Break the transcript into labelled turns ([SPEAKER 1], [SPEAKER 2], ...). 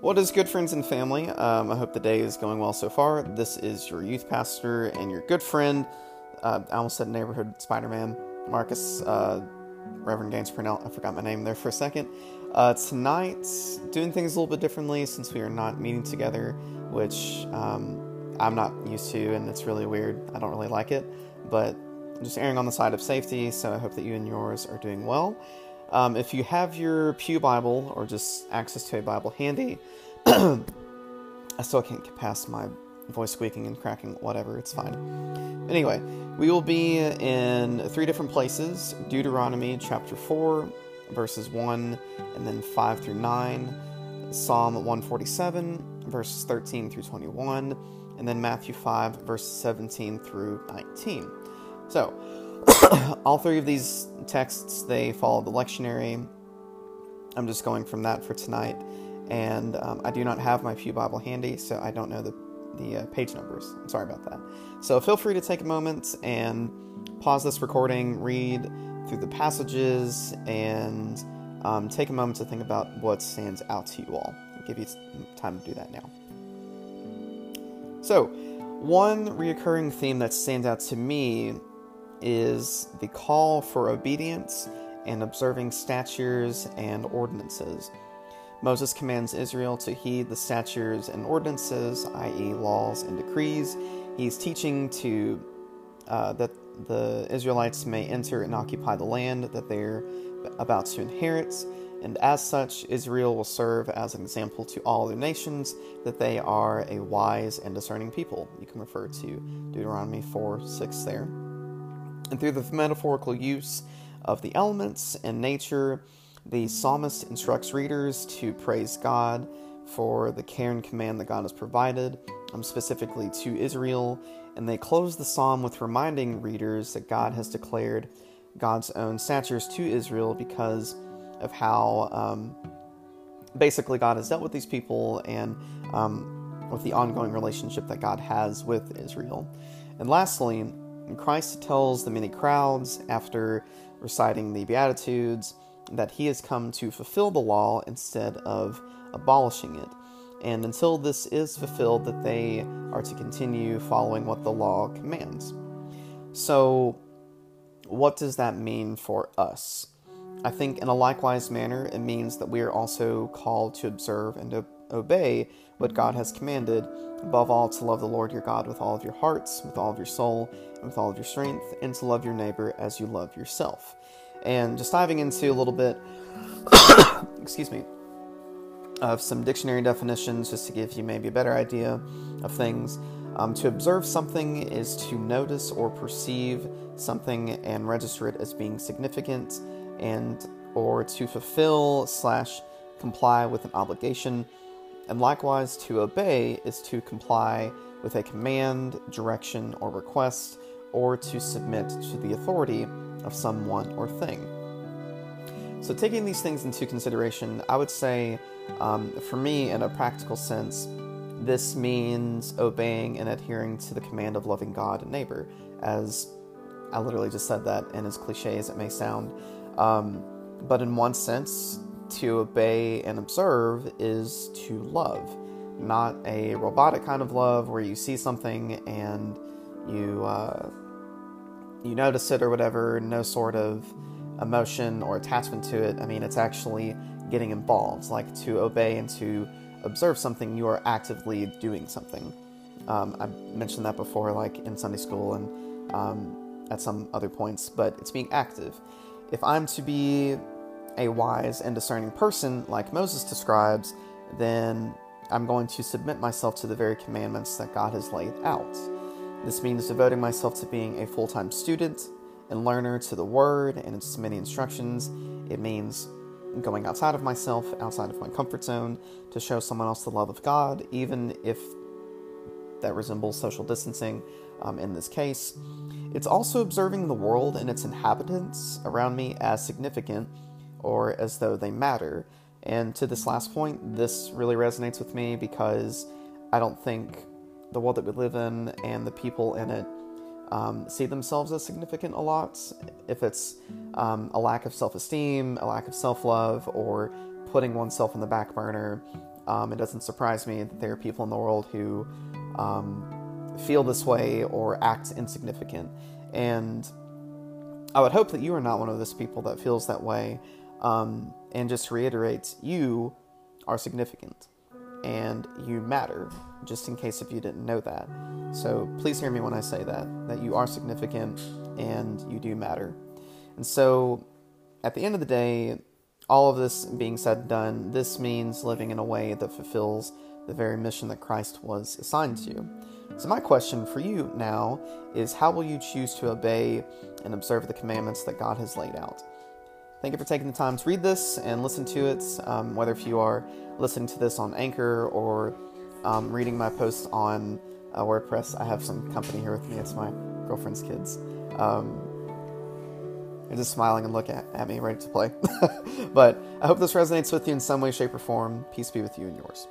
[SPEAKER 1] What is good, friends and family? Um, I hope the day is going well so far. This is your youth pastor and your good friend. Uh, I almost said neighborhood Spider Man, Marcus, uh, Reverend Gaines Purnell. I forgot my name there for a second. Uh, tonight, doing things a little bit differently since we are not meeting together, which um, I'm not used to, and it's really weird. I don't really like it, but just erring on the side of safety, so I hope that you and yours are doing well. Um, if you have your Pew Bible or just access to a Bible handy, I still can't get past my voice squeaking and cracking, whatever, it's fine. Anyway, we will be in three different places Deuteronomy chapter 4, verses 1 and then 5 through 9, Psalm 147, verses 13 through 21, and then Matthew 5, verses 17 through 19. So, all three of these texts they follow the lectionary. I'm just going from that for tonight, and um, I do not have my Pew Bible handy, so I don't know the the uh, page numbers. I'm sorry about that. So feel free to take a moment and pause this recording, read through the passages, and um, take a moment to think about what stands out to you all. I'll give you time to do that now. So, one reoccurring theme that stands out to me is the call for obedience and observing statutes and ordinances. Moses commands Israel to heed the statutes and ordinances, i.e., laws and decrees. He's teaching to uh, that the Israelites may enter and occupy the land that they're about to inherit, and as such, Israel will serve as an example to all other nations that they are a wise and discerning people. You can refer to Deuteronomy 4 6 there. And through the metaphorical use of the elements and nature, the psalmist instructs readers to praise God for the care and command that God has provided, um, specifically to Israel. And they close the psalm with reminding readers that God has declared God's own statutes to Israel because of how um, basically God has dealt with these people and um, with the ongoing relationship that God has with Israel. And lastly, Christ tells the many crowds after reciting the Beatitudes that he has come to fulfill the law instead of abolishing it. And until this is fulfilled, that they are to continue following what the law commands. So, what does that mean for us? I think, in a likewise manner, it means that we are also called to observe and to obey what God has commanded, above all, to love the Lord your God with all of your hearts, with all of your soul, and with all of your strength, and to love your neighbor as you love yourself. And just diving into a little bit, excuse me, of some dictionary definitions, just to give you maybe a better idea of things. Um, to observe something is to notice or perceive something and register it as being significant, and or to fulfill slash comply with an obligation. And likewise, to obey is to comply with a command, direction, or request, or to submit to the authority of someone or thing. So, taking these things into consideration, I would say, um, for me, in a practical sense, this means obeying and adhering to the command of loving God and neighbor, as I literally just said that, and as cliche as it may sound. Um, but in one sense, to obey and observe is to love, not a robotic kind of love where you see something and you uh, you notice it or whatever, no sort of emotion or attachment to it. I mean, it's actually getting involved. Like to obey and to observe something, you are actively doing something. Um, I mentioned that before, like in Sunday school and um, at some other points, but it's being active. If I'm to be a wise and discerning person, like Moses describes, then I'm going to submit myself to the very commandments that God has laid out. This means devoting myself to being a full time student and learner to the Word and its many instructions. It means going outside of myself, outside of my comfort zone, to show someone else the love of God, even if that resembles social distancing um, in this case. It's also observing the world and its inhabitants around me as significant or as though they matter. And to this last point, this really resonates with me because I don't think the world that we live in and the people in it um, see themselves as significant a lot. If it's um, a lack of self esteem, a lack of self love, or putting oneself in the back burner, Um, it doesn't surprise me that there are people in the world who um, feel this way or act insignificant. And I would hope that you are not one of those people that feels that way. Um, and just to reiterate, you are significant and you matter, just in case if you didn't know that. So please hear me when I say that, that you are significant and you do matter. And so at the end of the day, all of this being said and done, this means living in a way that fulfills the very mission that Christ was assigned to. So, my question for you now is how will you choose to obey and observe the commandments that God has laid out? Thank you for taking the time to read this and listen to it, um, whether if you are listening to this on Anchor or um, reading my post on uh, WordPress. I have some company here with me, it's my girlfriend's kids. Um, they're just smiling and looking at, at me, ready to play. but I hope this resonates with you in some way, shape, or form. Peace be with you and yours.